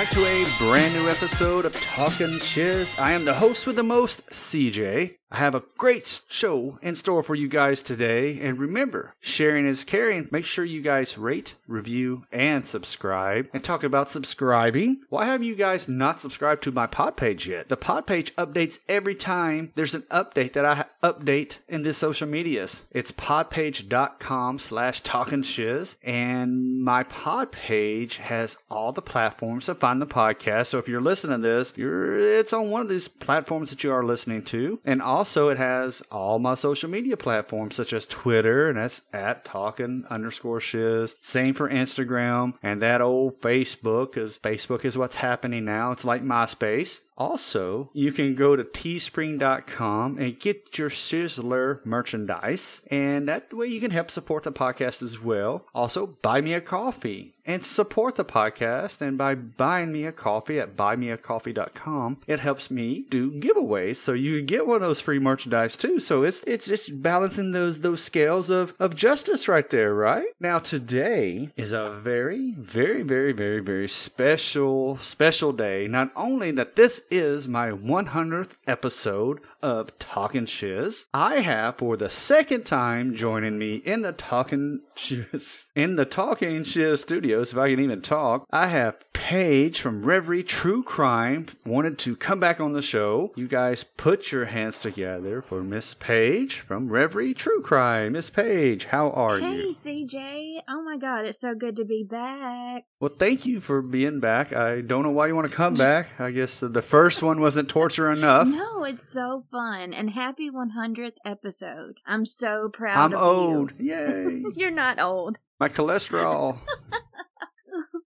back to a brand new episode of Talking Shiz. I am the host with the most, CJ. I have a great show in store for you guys today. And remember, sharing is caring. Make sure you guys rate, review, and subscribe. And talk about subscribing. Why have you guys not subscribed to my pod page yet? The pod page updates every time there's an update that I update in the social medias. It's podpage.com slash talking shiz. And my pod page has all the platforms to find the podcast. So if you're listening to this, it's on one of these platforms that you are listening to. And also it has all my social media platforms such as Twitter, and that's at talking underscore shiz. Same for Instagram and that old Facebook, because Facebook is what's happening now. It's like MySpace. Also, you can go to teespring.com and get your Sizzler merchandise, and that way you can help support the podcast as well. Also, buy me a coffee and support the podcast. And by buying me a coffee at buymeacoffee.com, it helps me do giveaways, so you can get one of those free merchandise too. So it's it's just balancing those those scales of of justice right there, right? Now today is a very very very very very special special day. Not only that this is my 100th episode of Talking Shiz. I have, for the second time, joining me in the Talking Shiz in the Talking Shiz studios, if I can even talk. I have Paige from Reverie True Crime wanted to come back on the show. You guys put your hands together for Miss Paige from Reverie True Crime. Miss Paige, how are hey, you? Hey CJ. Oh my God, it's so good to be back. Well, thank you for being back. I don't know why you want to come back. I guess the, the first one wasn't torture enough. No, it's so fun. And happy 100th episode. I'm so proud. I'm old. you. Yay. You're not old. My cholesterol.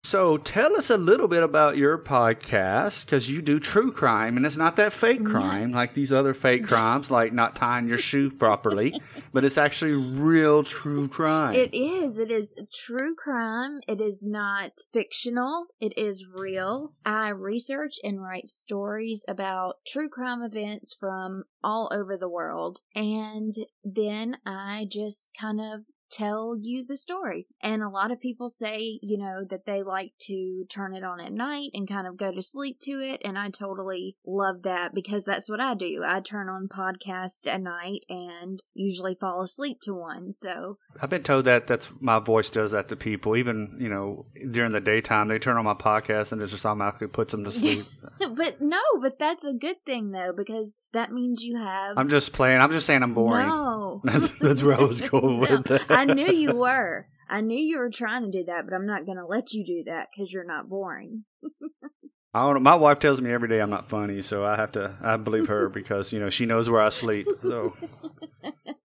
So tell us a little bit about your podcast because you do true crime and it's not that fake mm-hmm. crime like these other fake crimes like not tying your shoe properly, but it's actually real true crime. It is. It is true crime. It is not fictional. It is real. I research and write stories about true crime events from all over the world. And then I just kind of tell you the story. And a lot of people say, you know, that they like to turn it on at night and kind of go to sleep to it. And I totally love that because that's what I do. I turn on podcasts at night and usually fall asleep to one. So I've been told that that's my voice does that to people. Even you know during the daytime, they turn on my podcast and it just automatically puts them to sleep. but no, but that's a good thing though because that means you have. I'm just playing. I'm just saying I'm boring. No, That's, that's where I was going No, with that. I knew you were. I knew you were trying to do that, but I'm not going to let you do that because you're not boring. I don't. My wife tells me every day I'm not funny, so I have to. I believe her because you know she knows where I sleep. So,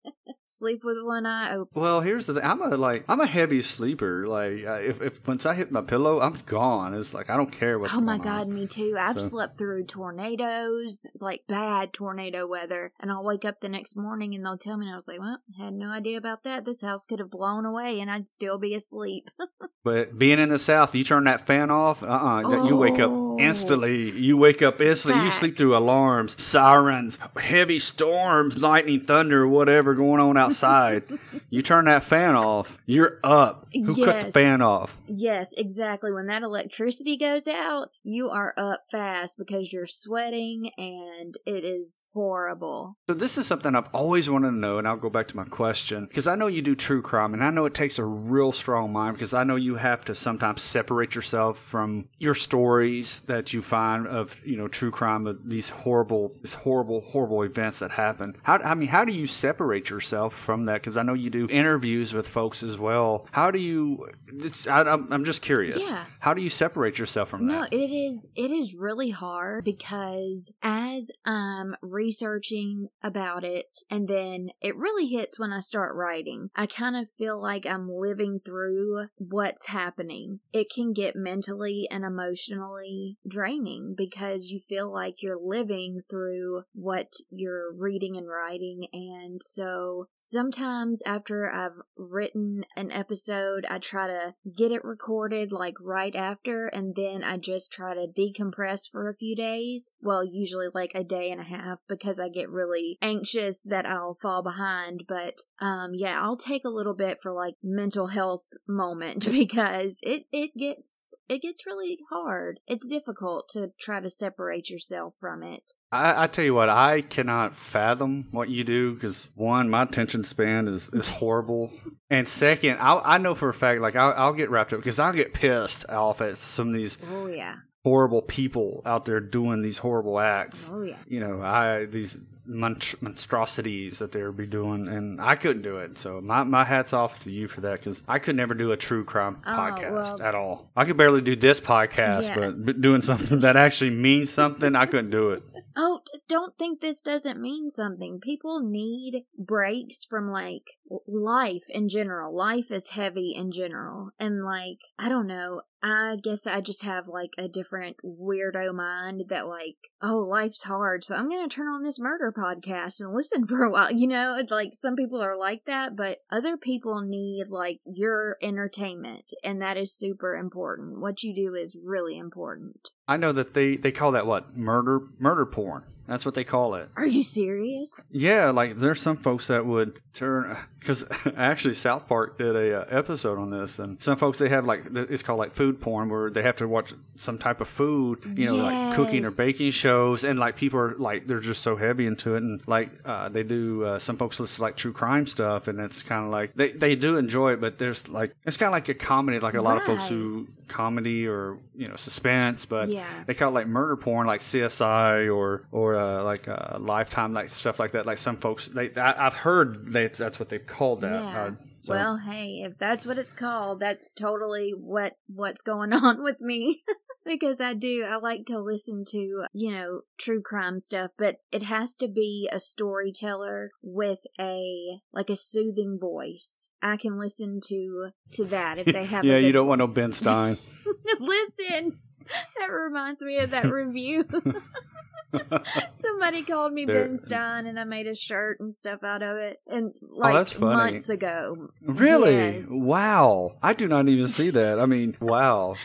Sleep with one eye open. well, here's the thing. I'm a like I'm a heavy sleeper. Like if, if once I hit my pillow, I'm gone. It's like I don't care what. Oh my going on. god, me too. I've So- slept through tornadoes, like bad tornado weather, and I'll wake up the next morning and they'll tell me, and I was like, well, had no idea about that. This house could have blown away and I'd still be asleep. But being in the South, you turn that fan off. Uh uh You wake up Oh. Instantly. You wake up instantly. You sleep through alarms, sirens, heavy storms, lightning, thunder, whatever going on outside. you turn that fan off. You're up. Who cut the fan off? Yes, exactly. When that electricity goes out, you are up fast because you're sweating and it is horrible. So this is something I've always wanted to know, and I'll go back to my question because I know you do true crime, and I know it takes a real strong mind because I know you have to sometimes separate yourself from your stories that you find of you know true crime of these horrible, these horrible, horrible events that happen. How I mean, how do you separate yourself from that? Because I know you do interviews with folks as well. How do you? It's, I, I'm I'm just curious. Yeah. How do you separate yourself from No, that? No, it is it is really hard because as I'm researching about it and then it really hits when I start writing. I kind of feel like I'm living through what's happening. It can get mentally and emotionally draining because you feel like you're living through what you're reading and writing. And so sometimes after I've written an episode, I try to get it recorded like right after, and then I just try to decompress for a few days. Well, usually like a day and a half because I get really anxious that I'll fall behind. But um, yeah, I'll take a little bit for like mental health moment because it it gets it gets really hard. It's difficult to try to separate yourself from it. I, I tell you what, I cannot fathom what you do because one, my attention span is, is horrible, and second, I I know for a fact like I'll, I'll get wrapped up because I'll get pissed off at some of these Oh yeah. Horrible people out there doing these horrible acts. Oh yeah. You know, I these monst- monstrosities that they would be doing, and I couldn't do it. So my, my hats off to you for that because I could never do a true crime Oh, podcast well- at all. I could barely do this podcast, Yeah. but, but doing something that actually means something, I couldn't do it. Oh, don't think this doesn't mean something. People need breaks from like life in general. Life is heavy in general. And like, I don't know. I guess I just have like a different weirdo mind that like, oh, life's hard. So I'm to turn on this murder podcast and listen for a while. You know, like some people are like that, but other people need like your entertainment. And that is super important. What you do is really important. I know that they, they call that what murder murder porn. That's what they call it. Are you serious? Yeah, like there's some folks that would turn because actually South Park did a uh, episode on this, and some folks they have like it's called like food porn where they have to watch some type of food, you know, like cooking or baking shows, and like people are like they're just so heavy into it, and like uh, they do uh, some folks listen to like true crime stuff, and it's kind of like they they do enjoy it, but there's like it's kind of like a comedy, like a lot of folks Right. who comedy or you know suspense, but Yeah. they call it like murder porn, like CSI or or uh, like uh, Lifetime, like stuff like that. Like some folks, they I, I've heard they, that's what they've called that. Yeah. Uh, so- Well, hey, if that's what it's called, that's totally what what's going on with me. because I do I like to listen to, you know, true crime stuff, but it has to be a storyteller with a like a soothing voice. I can listen to to that if they have yeah, you don't want no. Ben Stein. listen. That reminds me of that review. Somebody called me There- Ben Stein, and I made a shirt and stuff out of it, and oh, like Oh, that's funny. months ago. really? Yes. Wow! I do not even see that. I mean, wow! Were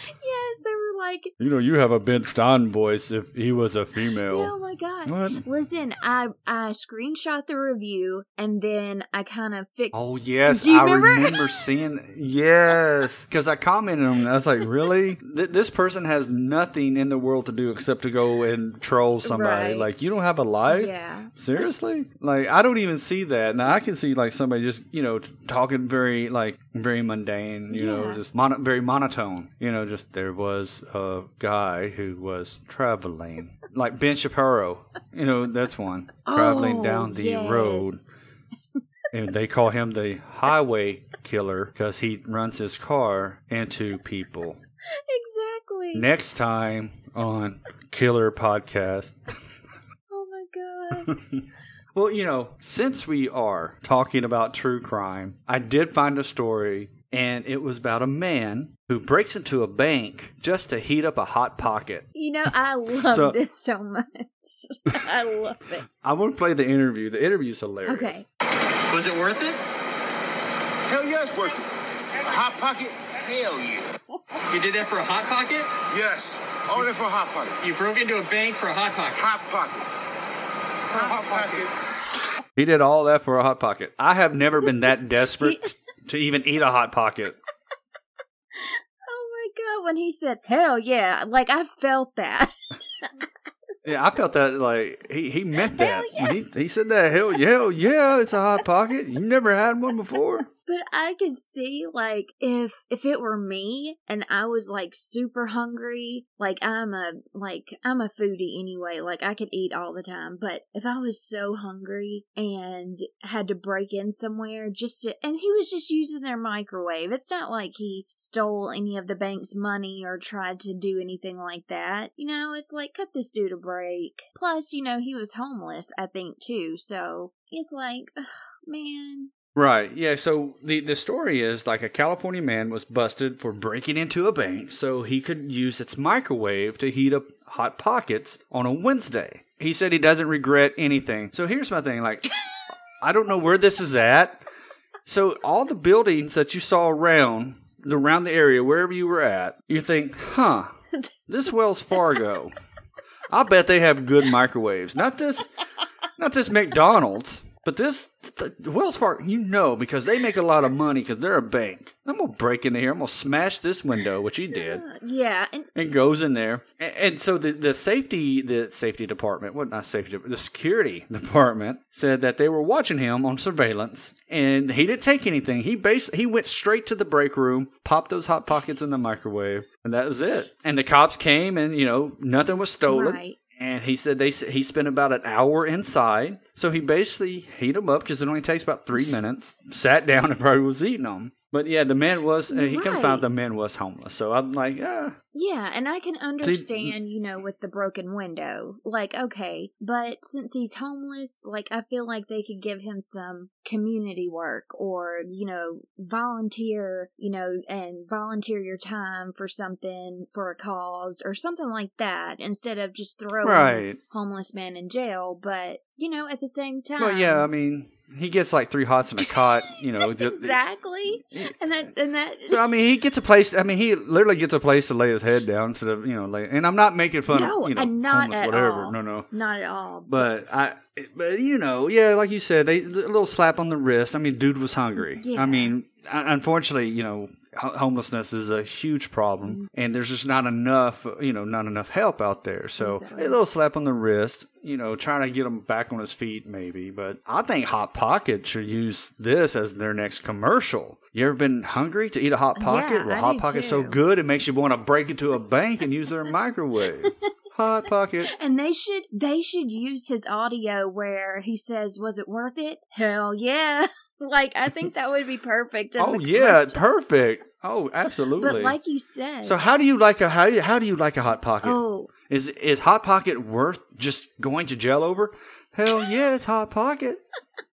like, You know, you have a Ben Stein voice if he was a female. oh my god. What? Listen, I I screenshot the review and then I kind of fixed. Oh yes, Do you I remember? remember seeing. Yes, because I commented on. it. I was like, really? Th- this person has nothing in the world to do except to go and troll somebody. Right. Like, you don't have a life. Yeah. Seriously? Like I don't even see that. Now I can see like somebody just, you know, talking very like very mundane, you know, just mono- very monotone. You know, just there was a guy who was traveling like Ben Shapiro. You know, that's one. Traveling Oh, down the yes. road and they call him the highway killer because he runs his car into people. Exactly. Next time on Killer Podcast. oh my god. Well, you know, since we are talking about true crime, I did find a story, and it was about a man who breaks into a bank just to heat up a hot pocket. You know, I love So- this so much. I love it. I want to play the interview. The interview's hilarious. Okay. Was it worth it? Hell yeah, it's worth it. A hot pocket? Hell yeah. You did that for a hot pocket? Yes. Only for a hot pocket. You broke into a bank for a hot pocket. Hot pocket. Hot pocket. He did all that for a hot pocket. I have never been that desperate to even eat a hot pocket. Oh my god, when he said, hell yeah, like I felt that. Yeah, I felt that like he, he meant that. Yeah. He, he said that hell yeah, hell yeah, it's a hot pocket. You never had one before. But I could see like if if it were me and I was like super hungry, like I'm a like I'm a foodie anyway, like I could eat all the time, but if I was so hungry and had to break in somewhere just to and he was just using their microwave. It's not like he stole any of the bank's money or tried to do anything like that. You know, it's like cut this dude a break. Plus, you know, he was homeless, I think too, so it's like ugh, man Right. Yeah. So the the story is like a California man was busted for breaking into a bank so he could use its microwave to heat up hot pockets on a Wednesday. He said he doesn't regret anything. So here's my thing. Like, I don't know where this is at. So all the buildings that you saw around around the area, wherever you were at, you think, huh, this Wells Fargo. I bet they have good microwaves. Not this, not this McDonald's. But this the Wells Fargo, you know, because they make a lot of money because they're a bank. I'm gonna break into here. I'm gonna smash this window, which he did, uh, Yeah, and and goes in there. And, and so the the safety the safety department, what not safety, the security department said that they were watching him on surveillance, and he didn't take anything. He bas he went straight to the break room, popped those hot pockets in the microwave, and that was it. And the cops came, and you know nothing was stolen. right. And he said they he spent about an hour inside. So he basically heated them up because it only takes about three minutes. Sat down and probably was eating them. But yeah, the man was uh, he Right. find the man was homeless. So I'm like, ah, Yeah, and I can understand, you know, with the broken window. Like, okay, but since he's homeless, like, I feel like they could give him some community work or, you know, volunteer, you know, and volunteer your time for something, for a cause or something like that instead of just throwing Right. this homeless man in jail. But, you know, at the same time. well, yeah. I mean, he gets like three hots in a cot. You know, just- exactly. And that, and that. I mean, he gets a place. I mean, he literally gets a place to lay his head down instead of you know. Lay, and I'm not making fun No, of you know and not homeless at whatever. all. No, no. Not at all. But I, but you know, yeah, like you said, they a little slap on the wrist. I mean, dude was hungry. Yeah. I mean, unfortunately, you know, homelessness is a huge problem, Mm-hmm. and there's just not enough, you know, not enough help out there. So Exactly. a little slap on the wrist, you know, trying to get him back on his feet, maybe. But I think Hot Pocket should use this as their next commercial. You ever been hungry to eat a hot pocket? Yeah, well, I hot pocket's so good it makes you want to break into a bank and use their microwave. hot pocket. And they should they should use his audio where he says, "Was it worth it?" Hell yeah! like I think that would be perfect. Oh yeah, commercial. perfect. Oh, absolutely. But like you said, so how do you like a how do you, how do you like a hot pocket? oh Is is hot pocket worth just going to jail over? Hell yeah, it's hot pocket.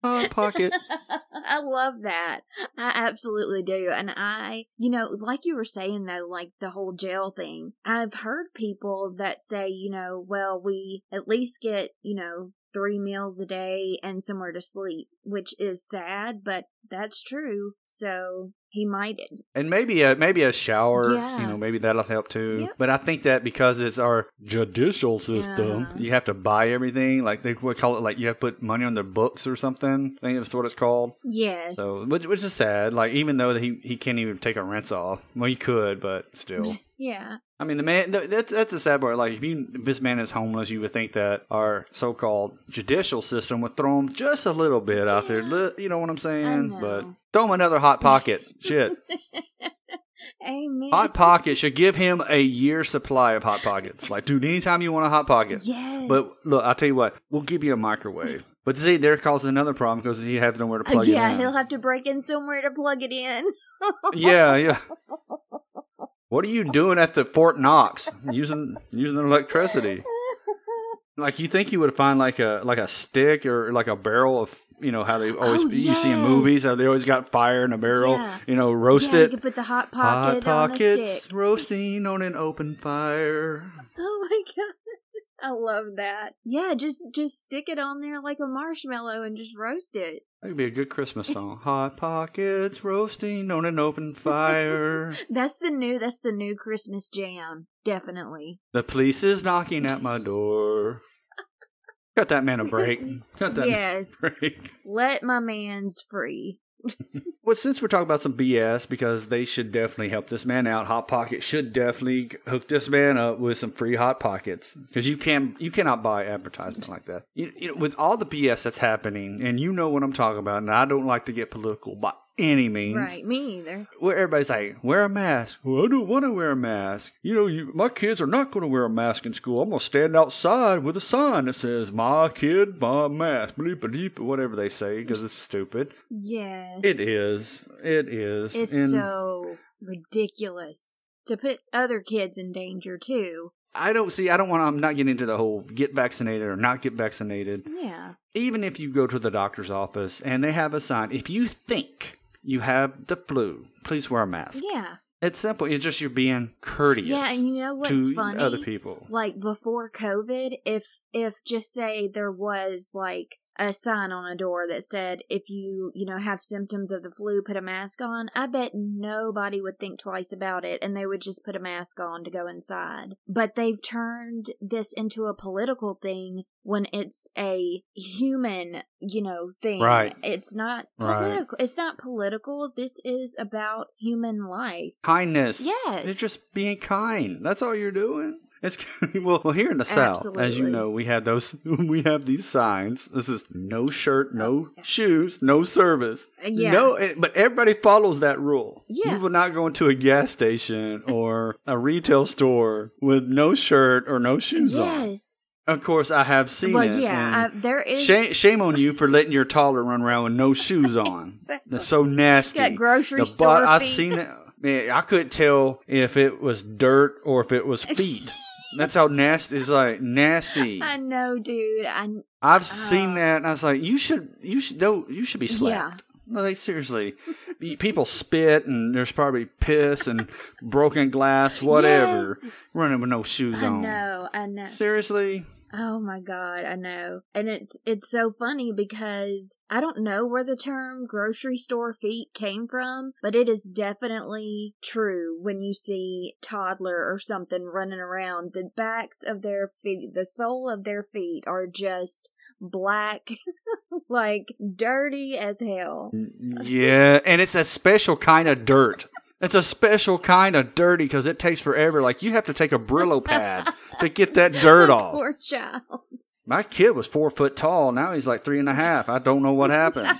Hot pocket. I love that. I absolutely do. And I, you know, like you were saying though, like the whole jail thing, I've heard people that say, you know, well, we at least get, you know, three meals a day and somewhere to sleep, which is sad, but that's true. So he might, And maybe a maybe a shower, Yeah. you know, maybe that'll help too. Yep. But I think that because it's our judicial system, Uh-huh. you have to buy everything. Like they would call it, like you have to put money on their books or something. I think that's what it's called. yes. So, which, which is sad. Like even though he he can't even take a rinse off. Well, he could, but still. yeah. I mean, the man. th- That's that's the sad part. Like, if you if this man is homeless, you would think that our so-called judicial system would throw him just a little bit out there. You know what I'm saying? But throw him another hot pocket. Shit, Amen. hot pocket should give him a year supply of hot pockets. Like, dude, anytime you want a hot pocket. Yes. But look, I'll tell you what, we'll give you a microwave. But see, there causes another problem because he has nowhere to Uh, plug yeah, it in. Yeah, he'll have to break in somewhere to plug it in. Yeah, yeah. What are you doing at the Fort Knox using using electricity? Like you think you would find like a like a stick or like a barrel of you know how they oh, always Oh, you see in movies how they always got fire in a barrel Yeah. you know roast yeah, you could put the hot hot pocket on a pockets stick. roasting on an open fire Oh my god. I love that. Yeah, just just stick it on there like a marshmallow and just roast it. That could be a good Christmas song hot pockets roasting on an open fire That's the new that's the new Christmas jam. Definitely. the police is knocking at my door cut that man a break cut that yes. man a break Let my man's free. Well, since we're talking about some BS, because they should definitely help this man out. Hot Pocket should definitely hook this man up with some free Hot Pockets because you can you cannot buy advertisement like that. You, you know, with all the BS that's happening, and you know what I'm talking about. And I don't like to get political by any means. Right, me either. Where everybody's like, wear a mask. Well, I don't want to wear a mask. You know, you, my kids are not going to wear a mask in school. I'm going to stand outside with a sign that says, my kid, my mask, bleep, bleep, whatever they say, because it's stupid. Yes. It is. It is. It's And- so ridiculous. To put other kids in danger too. I don't see. I don't want. I'm not getting into the whole get vaccinated or not get vaccinated. Yeah. Even if you go to the doctor's office and they have a sign, if you think you have the flu, please wear a mask. Yeah. It's simple. It's just you're being courteous. Yeah, and you know what's to funny? other people. Like before COVID, if if just say there was like a sign on a door that said if you you know have symptoms of the flu put a mask on i bet nobody would think twice about it and they would just put a mask on to go inside but they've turned this into a political thing when it's a human you know thing Right. it's not Right. political it's not political this is about human life Kindness. Yes. It's just being kind. That's all you're doing. It's well, well here in the South, as you know, we have those. We have these signs. This is no shirt, no shoes, no service. Uh, yeah. No, eh, but everybody follows that rule. Yeah. You will not go into a gas station or a retail store with no shirt or no shoes on. yes Of course, I have seen well it. yeah and I, there is Shame, shame on you for letting your toddler run around with no shoes on. That's so nasty. Got grocery the store butt, I feet. seen it. Man, I couldn't tell if it was dirt or if it was feet. That's how nasty. is like nasty. I know, dude. I I've seen Oh. that, and I was like, you should, you should, no, you should be slapped. Like seriously, people spit, and there's probably piss and broken glass, whatever. Yes. Running with no shoes I on. know, I know. Uh, seriously, Oh my god, I know. And it's it's so funny because I don't know where the term grocery store feet came from, but it is definitely true when you see toddler or something running around. The backs of their feet, the sole of their feet are just black, like dirty as hell. yeah, and it's a special kind of dirt. It's a special kind of dirty because it takes forever. Like you have to take a Brillo pad to get that dirt off. Poor child. My kid was four foot tall. Now he's like three and a half. I don't know what happened.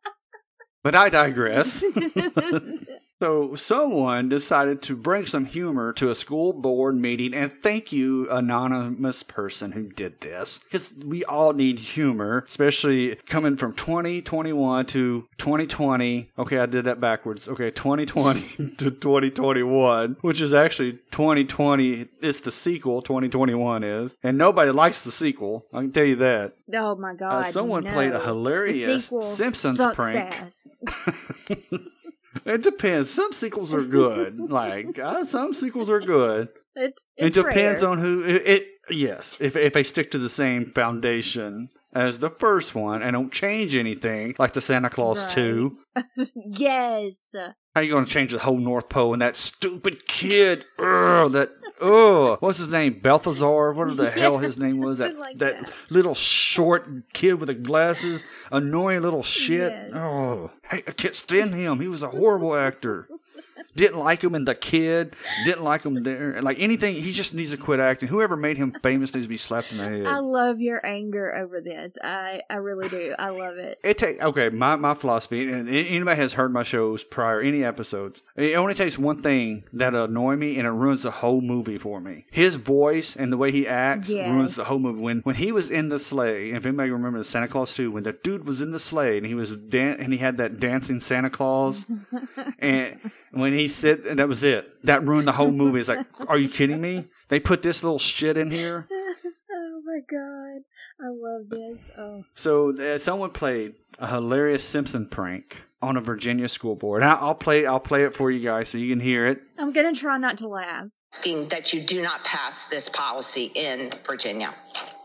but I digress. So someone decided to bring some humor to a school board meeting, and thank you, anonymous person who did this, because we all need humor, especially coming from 2021 to 2020. Okay, I did that backwards. Okay, 2020 to 2021, which is actually 2020. It's the sequel. 2021 is, and nobody likes the sequel. I can tell you that. Oh my Uh, god. someone no. played a hilarious Simpsons prank. It depends. Some sequels are good. like uh, some sequels are good. It's, It depends rare. on who. It, it yes. If if they stick to the same foundation as the first one and don't change anything, like the Santa Claus Right. two. yes. How are you gonna change the whole North Pole and that stupid kid? Ugh, that ugh. What's his name? Balthazar. What the hell his name was? That like that, that. little short kid with the glasses, annoying little shit. Yes. Oh, hey, I can't stand him. He was a horrible actor. Didn't like him in the kid. Didn't like him there. Like anything, he just needs to quit acting. Whoever made him famous needs to be slapped in the head. I love your anger over this. I I really do. I love it. It take okay. My my philosophy, and anybody has heard my shows prior, any episodes. It only takes one thing that annoy me, and it ruins the whole movie for me. His voice and the way he acts ruins the whole movie. When when he was in the sleigh, if anybody remember the Santa Claus two, when the dude was in the sleigh and he was dan- and he had that dancing Santa Claus, and when he said and that was it, that ruined the whole movie. It's like, are you kidding me? They put this little shit in here. Oh my god. I love this. Oh. So uh, someone played a hilarious Simpson prank on a Virginia school board. I- I'll play. I'll play it for you guys so you can hear it. I'm gonna try not to laugh. asking that you do not pass this policy in Virginia.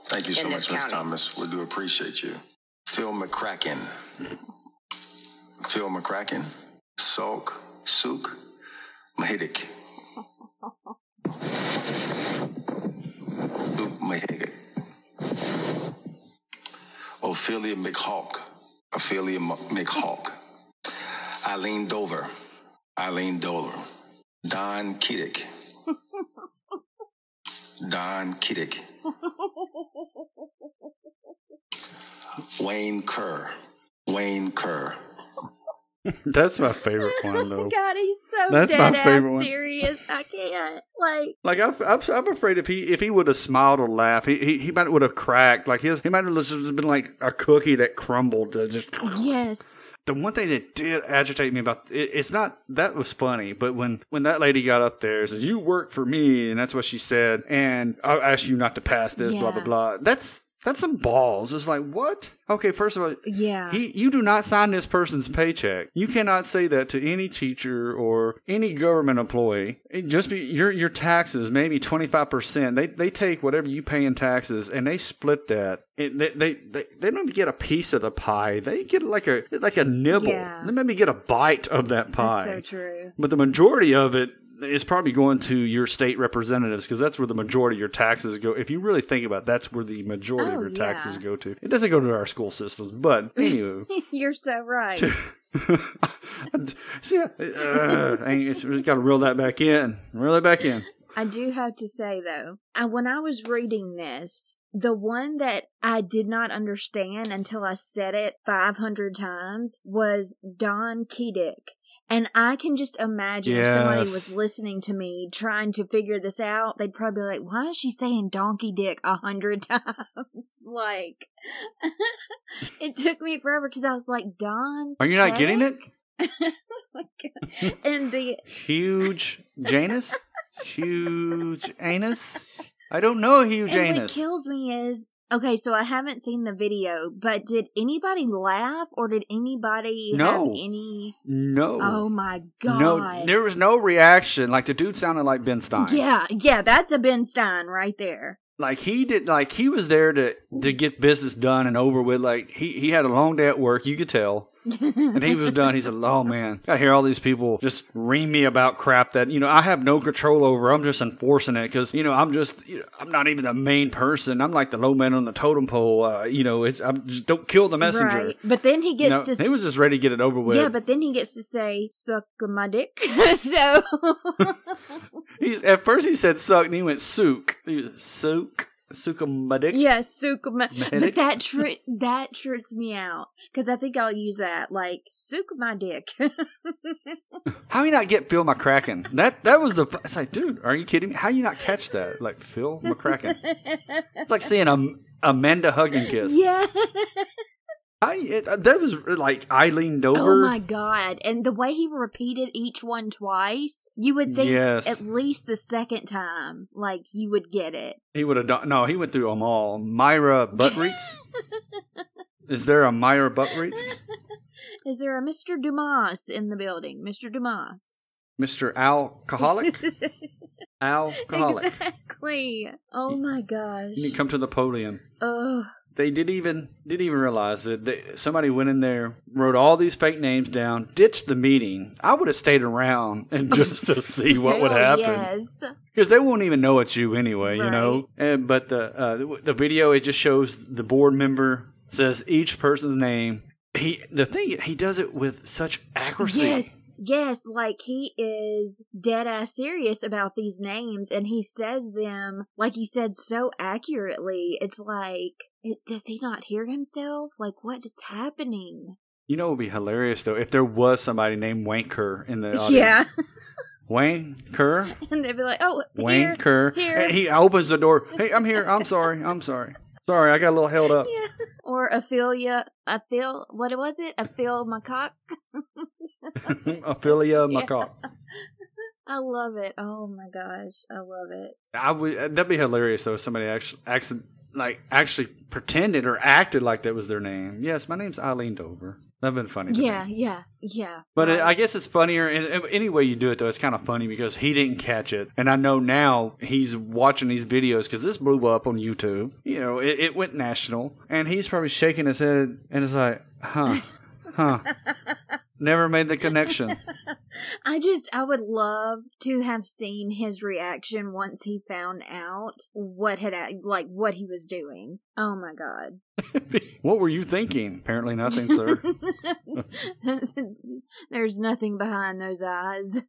Thank you so much, this Ms. Thomas. We do appreciate you. Phil McCracken. Phil McCracken. Salk. Sook. Mahidik. Luke Mahidik. Ophelia McHawk. Ophelia McHawk. Eileen Dover. Eileen Dover. Don Kiddick. Don Kiddick. Wayne Kerr. Wayne Kerr. That's my favorite one, though. God, he's so That's my dead favorite ass serious. I can't. Like Like I'm, I'm, I'm afraid if he if he would have smiled or laughed, he he, he might would have cracked. Like his he might have just been like a cookie that crumbled. Just yes. the one thing that did agitate me about it, it's not that was funny, but when when that lady got up there and says you work for me, and that's what she said, and I'll ask you not to pass this, blah blah blah. That's that's some balls. It's like what? Okay, first of all, Yeah. he you do not sign this person's paycheck. You cannot say that to any teacher or any government employee. It just be your your taxes, maybe twenty five percent. They they take whatever you pay in taxes and they split that. It, they, they they they don't get a piece of the pie. They get like a like a nibble. Yeah. They maybe get a bite of that pie. That's so true. But the majority of it is probably going to your state representatives because that's where the majority of your taxes go. If you really think about it, that's where the majority Oh, of your taxes go to. It doesn't go to our school systems, but anyway. You're so right. See, uh, we got to reel that back in. Reel it back in. I do have to say though, I, when I was reading this, the one that I did not understand until I said it 500 times was Don Kedick. And I can just imagine if somebody was listening to me trying to figure this out, they'd probably be like, why is she saying donkey dick a hundred times? like, it took me forever because I was like, Don. Are you not getting it? and the Hugh Janus? Huge anus? I don't know huge And what kills me is okay. So I haven't seen the video, but did anybody laugh or did anybody have No. any? no. Oh my god! No, there was no reaction. Like the dude sounded like Ben Stein. yeah, yeah, that's a Ben Stein right there. Like he did like he was there to to get business done and over with. Like he he had a long day at work you could tell. And he was done. He said oh man i hear all these people just ream me about crap that you know i have no control over. I'm just enforcing it because you know i'm just you know, i'm not even the main person. I'm like the low man on the totem pole. Uh, you know it's i'm just don't kill the messenger. Right, but then he You gets know, to he was just ready to get it over with. yeah, but then he gets to say "suck my dick." so He's, at first he said suck and he went sook he was my dick yeah, suck my. Medic? But that tri- that trips me out because I think I'll use that like "suck my dick." How you not get Phil McCracken? That that was the. It's like, dude, are you kidding me? How you not catch that? Like Phil McCracken. It's like seeing a Amanda hug and kiss. yeah. I, it, uh, that was like Eileen Dover. Oh my god! And the way he repeated each one twice, you would think Yes. at least the second time, like you would get it. He would have done. No, he went through them all. Myra Buttreats. Is there a Myra Buttreats? Is there a Mr. Dumas in the building? Mr. Dumas. Mr. Alcoholic. Alcoholic. exactly. Oh my gosh. You need to come to the podium. Ugh. They did even didn't even realize that they, somebody went in there, wrote all these fake names down, ditched the meeting. I would have stayed around and just to see what would happen Yes. because they won't even know it's you anyway, you know. And, but the uh, the- the video it just shows the board member says each person's name. He the thing he does it with such accuracy. Yes, yes, like he is dead ass serious about these names and he says them, like you said, so accurately. It's like, it, does he not hear himself? Like, what is happening? You know, it would be hilarious though if there was somebody named Wayne Kerr in the audience. Yeah. Wayne Kerr. and they'd be like, oh, Wayne here, Kerr. here. And he opens the door. Hey, I'm here. I'm sorry. I'm sorry. Sorry, I got a little held up. Yeah. Or Ophelia, Ophil, what was it? Ophil McCock? Ophelia Macaw. I love it. Oh my gosh, I love it. I would. That'd be hilarious though. If somebody actually, actually, like, actually pretended or acted like that was their name. Yes, my name's Eileen Dover. That'd been funny. Yeah, me. yeah, yeah. But it. I guess it's funnier. And and any way you do it, though, it's kind of funny because he didn't catch it, and I know now he's watching these videos because this blew up on YouTube. You know, it, it went national, and he's probably shaking his head and it's like, huh, huh. Never made the connection. I just, I would love to have seen his reaction once he found out what had, like, what he was doing. Oh my god. what were you thinking? Apparently nothing, sir. There's nothing behind those eyes.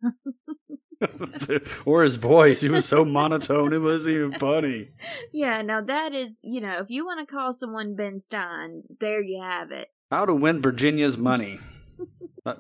or his voice. He was so monotone, it wasn't even funny. yeah, now that is, you know, if you want to call someone Ben Stein, there you have it. How to win Virginia's money.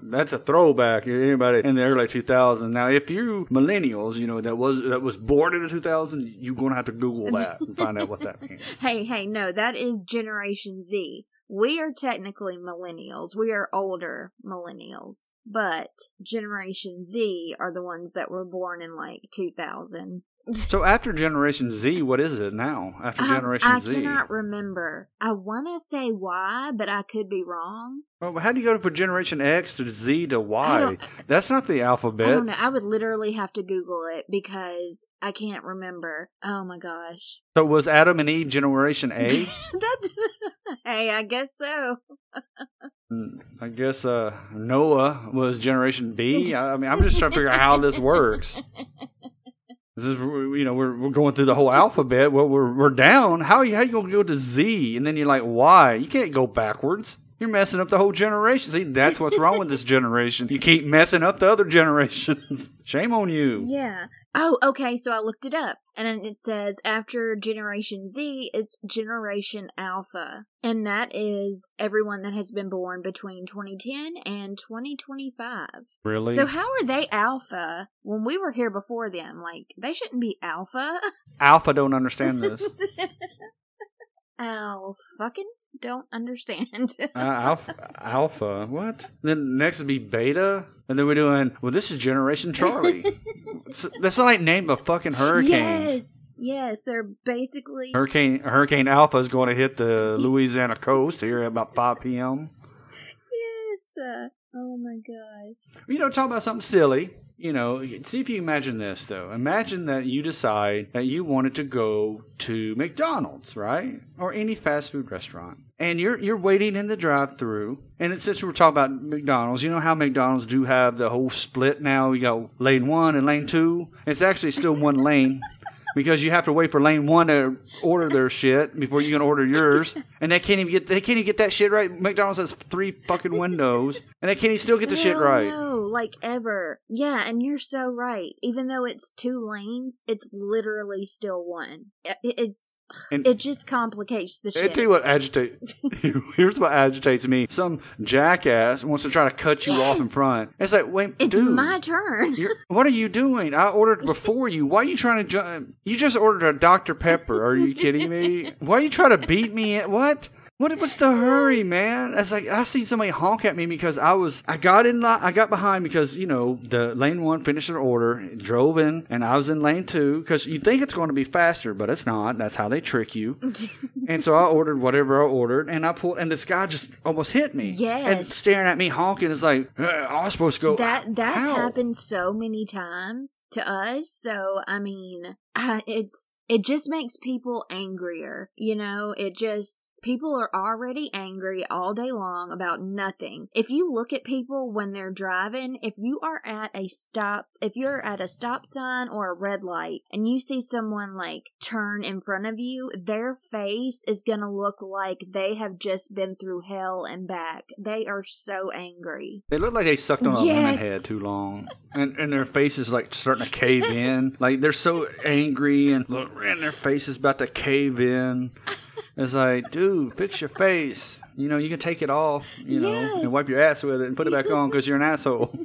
That's a throwback. Anybody in the early 2000s. Now, if you millennials, you know that was that was born in the 2000s, you're gonna have to Google that and find out what that means. Hey, hey, no, that is Generation Z. we are technically millennials. We are older millennials, but Generation Z are the ones that were born in like 2000. So after Generation Z, what is it now? After I- Generation I, Z, cannot remember. I want to say Y, but I could be wrong. well, how do you go from Generation X to Z to Y? That's not the alphabet. I don't know. I would literally have to Google it because I can't remember. Oh my gosh. So was Adam and Eve Generation A? That's hey, I guess so. Mm, I guess uh, Noah was Generation B. I I mean, I'm just trying to figure out how this works. This is, you know, we're, we're going through the whole alphabet. Well, we're we're down. How you how you gonna go to Z and then you're like why? You can't go backwards. You're messing up the whole generation. See, that's what's wrong with this generation. You keep messing up the other generations. Shame on you. Yeah. Oh, okay. So I looked it up, and then it says after Generation Z, it's Generation Alpha, and that is everyone that has been born between 2010 and 2025. Really? So how are they Alpha when we were here before them? Like they shouldn't be Alpha. Alpha don't understand this. Al fucking don't understand. Uh, alpha, alpha, what? Then next would be beta, and then we're doing. Well, this is Generation Charlie. That's not like name of fucking hurricane. Yes, yes, they're basically. Hurricane Hurricane Alpha is going to hit the Louisiana coast here at about 5 p.m. yes. Uh, oh my gosh. You know, talk about something silly. You know, see if you imagine this though. Imagine that you decide that you wanted to go to McDonald's, right, or any fast food restaurant, and you're you're waiting in the drive-through. And it's, since we're talking about McDonald's, you know how McDonald's do have the whole split now. You got lane one and lane two. It's actually still one lane. Because you have to wait for lane one to order their shit before you can order yours, and they can't even get they can't even get that shit right. McDonald's has three fucking windows, and they can't even still get the shit right. No, like ever. Yeah, and you're so right. Even though it's two lanes, it's literally still one. I- It's And- it just complicates the I shit. tell you what agitates. Here's what agitates me: some jackass wants to try to cut you off in front. It's like, wait, it's dude, my turn. what are you doing? I ordered before you. Why are you trying to jump? You just ordered a Dr Pepper. Are you kidding me? Why are you trying to beat me? At, what? What what's the hurry, man? It's like I see somebody honk at me because I was I got in line I got behind because you know the lane one finished their order, drove in, and I was in lane two because you think it's going to be faster, but it's not. That's how they trick you. and so I ordered whatever I ordered, and I pulled, and this guy just almost hit me. Yeah. And staring at me honking is like "Uh, I was supposed to go. that that's happened so many times to us. So I mean, uh, it's it just makes people angrier. You know, it just people are already angry all day long about nothing. If you look at people when they're driving, if you are at a stop, if you're at a stop sign or a red light and you see someone like turn in front of you, their face is going to look like they have just been through hell and back. They are so angry. They look like they sucked on a lemon head too long, and and their face is like starting to cave in. Like they're so angry, and look, and their face is about to cave in. It's like, dude, fix your face. You know, you can take it off, you know, Yes. and wipe your ass with it and put it back on because you're an asshole.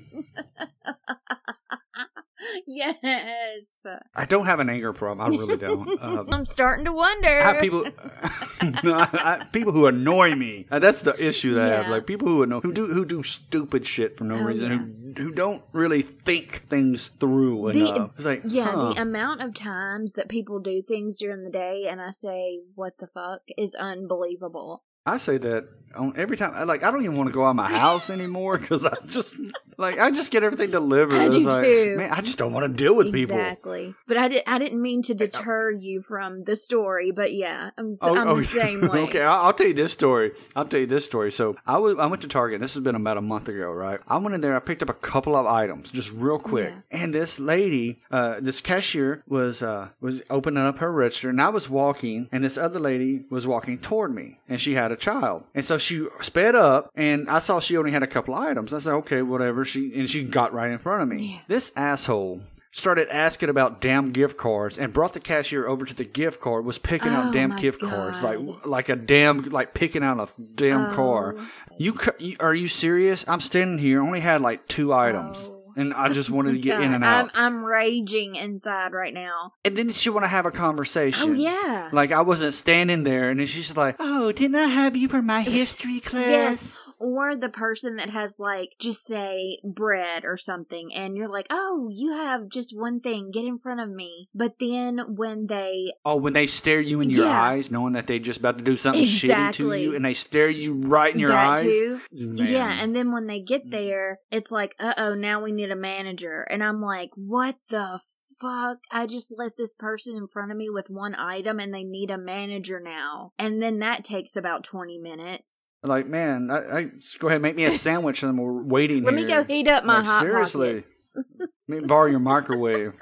yes. I don't have an anger problem. I really don't. Uh, I'm starting to wonder. I have people, no, I, I, people who annoy me. Uh, that's the issue that I have. Like people who annoy, who do who do stupid shit for no Oh, reason, yeah. who who don't really think things through The- enough. It's like, yeah, huh. the amount of times that people do things during the day and I say, what the fuck, is unbelievable. I say that on every time. I- Like I don't even want to go out of my house anymore because I just like I just get everything delivered. I do like, too. Man, I just don't want to deal with people. Exactly. But I, did, I didn't mean to deter you from the story, but yeah, I'm, Oh, am oh, the same way. okay, I'll, I'll tell you this story. I'll tell you this story. So I was I went to Target. This has been about a month ago, right? I went in there. I picked up a couple of items, just real quick. Yeah. And this lady, uh, this cashier was uh, was opening up her register, and I was walking, and this other lady was walking toward me, and she had a child, and so she sped up, and I saw she only had a couple items. I said, okay, whatever. She and she got right in front of me. This asshole started asking about damn gift cards and brought the cashier over to the gift card was picking out Oh damn my gift cards like like a damn like picking out a damn car Oh. you, you are you serious i'm standing here only had like two items Oh. And I just wanted to get in and I'm, out. I'm raging inside right now. and then she want to have a conversation. Oh yeah. Like I wasn't standing there, and then she's like, "Oh, didn't I have you for my history class?" Yes. Or the person that has like just say bread or something and you're like, "Oh, you have just one thing. Get in front of me." But then when they Oh, when they stare you in your Yeah. eyes, knowing that they just about to do something shitty to you, and they stare you right in your that eyes. Mm. Yeah, and then when they get there, it's like, "Uh oh, now we need a manager." And I'm like, "What the fuck? I just let this person in front of me with one item and they need a manager now." And then that takes about 20 minutes. Like, man, I, I just go ahead and make me a sandwich, and we're waiting. Let me go heat up my Like, hot seriously. pockets. Let me borrow your microwave.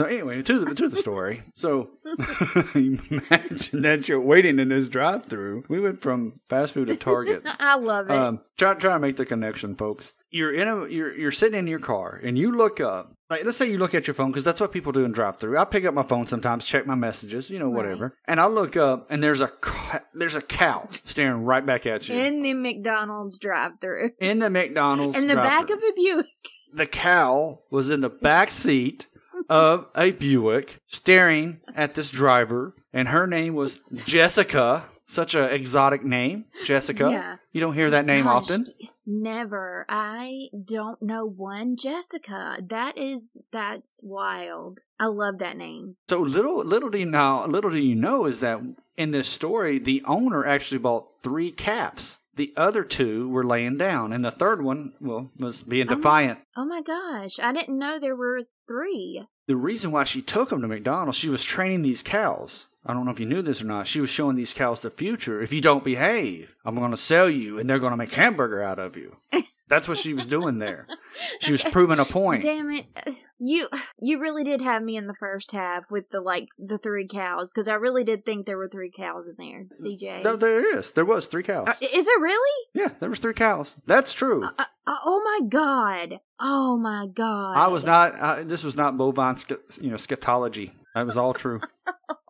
So anyway, to the to the story. So imagine that you're waiting in this drive-through. We went from fast food to Target. I love it. Um, try try to make the connection, folks. You're in a you're you're sitting in your car and you look up. Like let's say you look at your phone because that's what people do in drive-through. I pick up my phone sometimes, check my messages, you know, whatever, and I look up and there's a there's a cow staring right back at you in the McDonald's drive-through. in the McDonald's. In the back drive-thru. of a Buick. the cow was in the back seat of a Buick staring at this driver, and her name was Jessica. Such a exotic name, Jessica. Yeah. You don't hear that name Gosh, often. Never. I don't know one Jessica. That is that's wild. I love that name. So little little do you know little do you know is that in this story the owner actually bought three calves. The other two were laying down, and the third one, well, was being oh defiant. Oh my gosh. I didn't know there were 3. the reason why she took them to McDonald's, she was training these cows. I don't know if you knew this or not. She was showing these cows the future. If you don't behave, I'm going to sell you, and they're going to make hamburger out of you. That's what she was doing there. She was proving a point. Damn it. You you really did have me in the first half with the like the 3 cows cuz I really did think there were 3 cows in there. CJ. No, there is. There was three cows. Uh, is it really? Yeah, there was three cows. That's true. Uh, uh, oh my god. Oh my god. I was not. Uh, this was not bovine, you know, scatology. That was all true.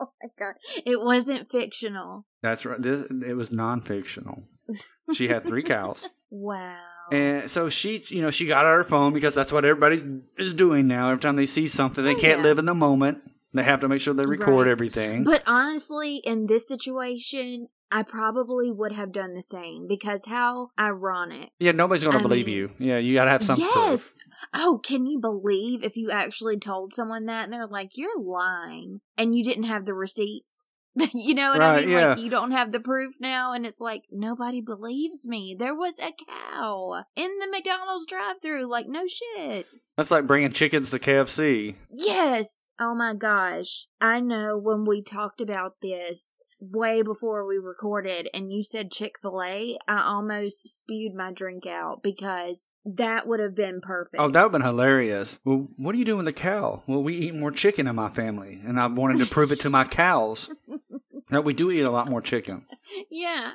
Oh my god. It wasn't fictional. That's right. This, it was non-fictional. She had three cows. Wow. And so she, you know, she got out her phone because that's what everybody is doing now. Every time they see something, they Oh, can't yeah. live in the moment. They have to make sure they record Right. everything. But honestly, in this situation, I probably would have done the same because how ironic. yeah, nobody's going to believe mean- you. Yeah, you got to have some yes. Oh, can you believe if you actually told someone that and they're like, "You're lying," and you didn't have the receipts? you know what I mean? yeah. Like you don't have the proof now, and it's like nobody believes me. There was a cow in the McDonald's drive-through. Like no shit. That's like bringing chickens to KFC. Yes. Oh my gosh. I know when we talked about this way before we recorded and you said Chick fil A, I almost spewed my drink out because that would have been perfect. Oh, that would have been hilarious. Well, what are you doing with the cow? Well, we eat more chicken in my family, and I wanted to prove it to my cows that we do eat a lot more chicken. Yeah.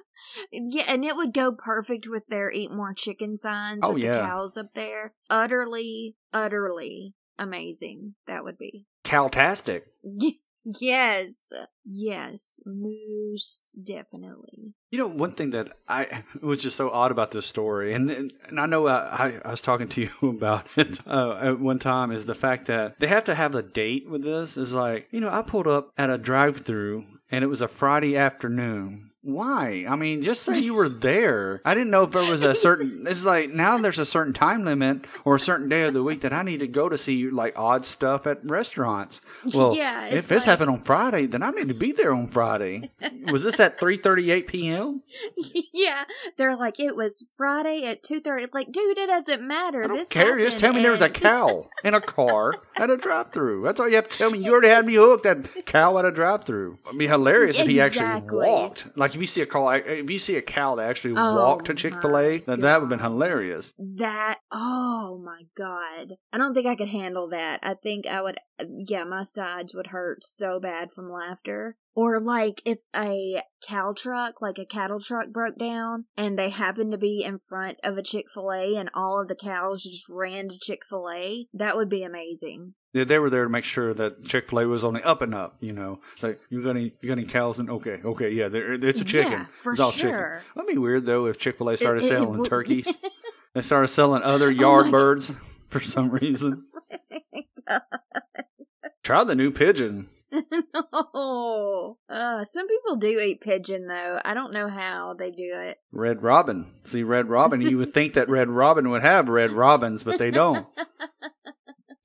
Yeah, and it would go perfect with their eat more chicken signs Oh, with yeah. the cows up there. Utterly, utterly amazing. That would be. Cowtastic. Yes. Yes. Most definitely. You know, one thing that I was just so odd about this story, and and I know I, I was talking to you about it uh, at one time, is the fact that they have to have a date with this. Is like, you know, I pulled up at a drive-through, and it was a Friday afternoon. Why? I mean, just say you were there. I didn't know if there was a certain. It's like now there's a certain time limit or a certain day of the week that I need to go to see like odd stuff at restaurants. Well, Yeah, if this like- happened on Friday, then I need to be there on Friday. was this at three thirty-eight p.m.? yeah, they're like it was Friday at two thirty. Like, dude, it doesn't matter. I don't this care. Just tell me there was a cow in a car at a drive-through. That's all you have to tell me. You already had me hooked. That cow at a drive-through. It'd be hilarious if he actually walked. Like if you see a call, if you see a cow that actually Oh, walked to Chick Fil A, then that would have been hilarious. That, oh my god, I don't think I could handle that. I think I would. Yeah, my sides would hurt so bad from laughter. Or like if a cow truck, like a cattle truck, broke down and they happened to be in front of a Chick Fil A, and all of the cows just ran to Chick Fil A. That would be amazing. They, they were there to make sure that Chick Fil A was on the up and up. You know, it's like you got any you got any cows? And okay, okay, yeah, it's a chicken. Yeah, for it's all chicken. sure. That'd be weird though if Chick Fil A started it- it selling would- turkeys. they started selling other yard my- birds. for some reason. Try the new pigeon. no. Uh, some people do eat pigeon though. I don't know how they do it. Red Robin. See, Red Robin, you would think that Red Robin would have Red Robins, but they don't.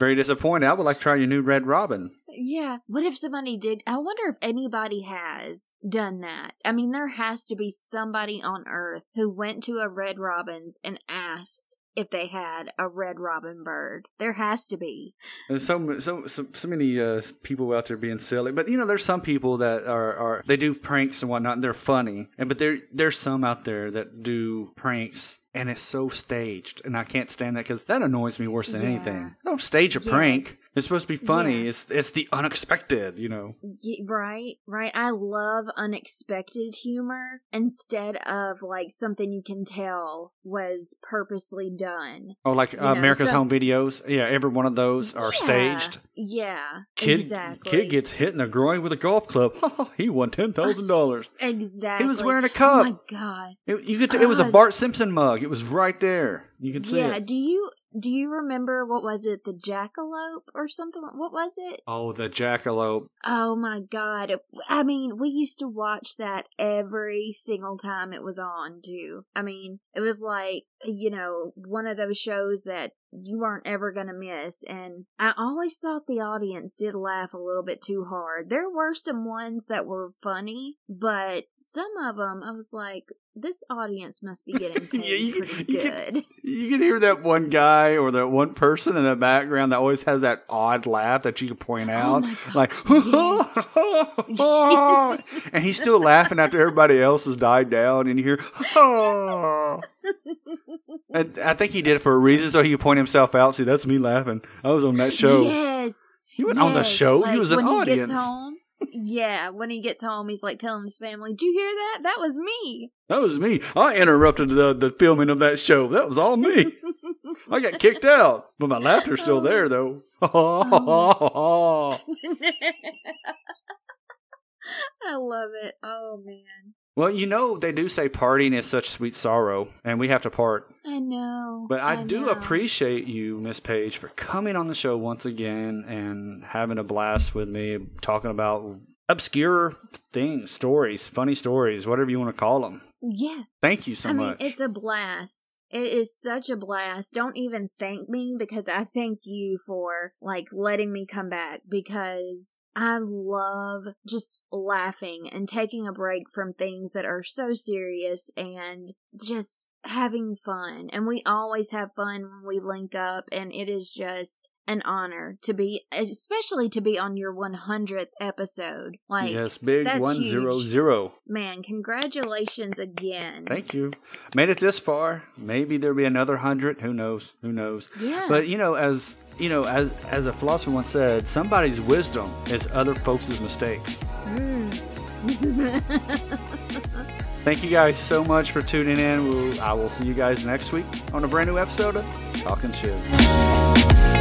Very disappointed. I would like to try your new Red Robin. Yeah. What if somebody did? I wonder if anybody has done that. I mean, there has to be somebody on earth who went to a Red Robin's and asked if they had a red robin bird. There has to be. There's so so so, so many uh, people out there being silly, but you know, there's some people that are, are they do pranks and whatnot, and they're funny, and but there there's some out there that do pranks. And it's so staged, and I can't stand that because that annoys me worse than Yeah. anything. Don't stage a prank. It's supposed to be funny. Yeah. It's it's the unexpected, you know. Right, right. I love unexpected humor instead of like something you can tell was purposely done. Oh, like uh, America's so- Home Videos. Yeah, every one of those are staged. Yeah, Kid, exactly. kid gets hit in the groin with a golf club. he won ten thousand dollars. exactly. He was wearing a Oh cup. my god. It, you could. T- it was a Bart Simpson mug. It was right there. You can see Yeah. it. Do you do you remember what was it? The jackalope or something? What was it? Oh, the jackalope. Oh my god. I mean, we used to watch that every single time it was on, too. I mean, it was like, you know, one of those shows that you weren't ever going to miss. And I always thought the audience did laugh a little bit too hard. There were some ones that were funny, but some of them, I was like, this audience must be getting paid Yeah, you- pretty you good. can- You can hear that one guy or that one person in the background that always has that odd laugh that you can point oh out, Oh my God, like, and he's still laughing after everybody else has died down, and you hear, and oh. I think he did it for a reason, so he could point himself out. See, that's me laughing. I was on that show. Yes. He wasn't on the show. like he was an when audience. He gets home, yeah, when he gets home, he's like telling his family, "Did you hear that? That was me." That was me. I interrupted the, the filming of that show. That was all me. I got kicked out, but my laughter's still oh. there, though. Oh. I love it. Oh man, well, you know, they do say parting is such sweet sorrow, and we have to part. I know. But I, do know. appreciate you, Miss Page, for coming on the show once again and having a blast with me, talking about obscure things, stories, funny stories, whatever you want to call them. Yeah, Thank you so I mean, much. it's a blast. It is such a blast. Don't even thank me because I thank you for like letting me come back because I love just laughing and taking a break from things that are so serious and just having fun. And we always have fun when we link up and it is just an honor to be especially to be on your 100th episode. Like yes, big 100. huge. man, congratulations again. Thank you. Made it this far. Maybe there'll be another hundred. Who knows? Who knows? Yeah. But you know, as you know, as as a philosopher once said, somebody's wisdom is other folks' mistakes. Hmm. Thank you guys so much for tuning in. We'll, I will see you guys next week on a brand new episode of Talking Shiz.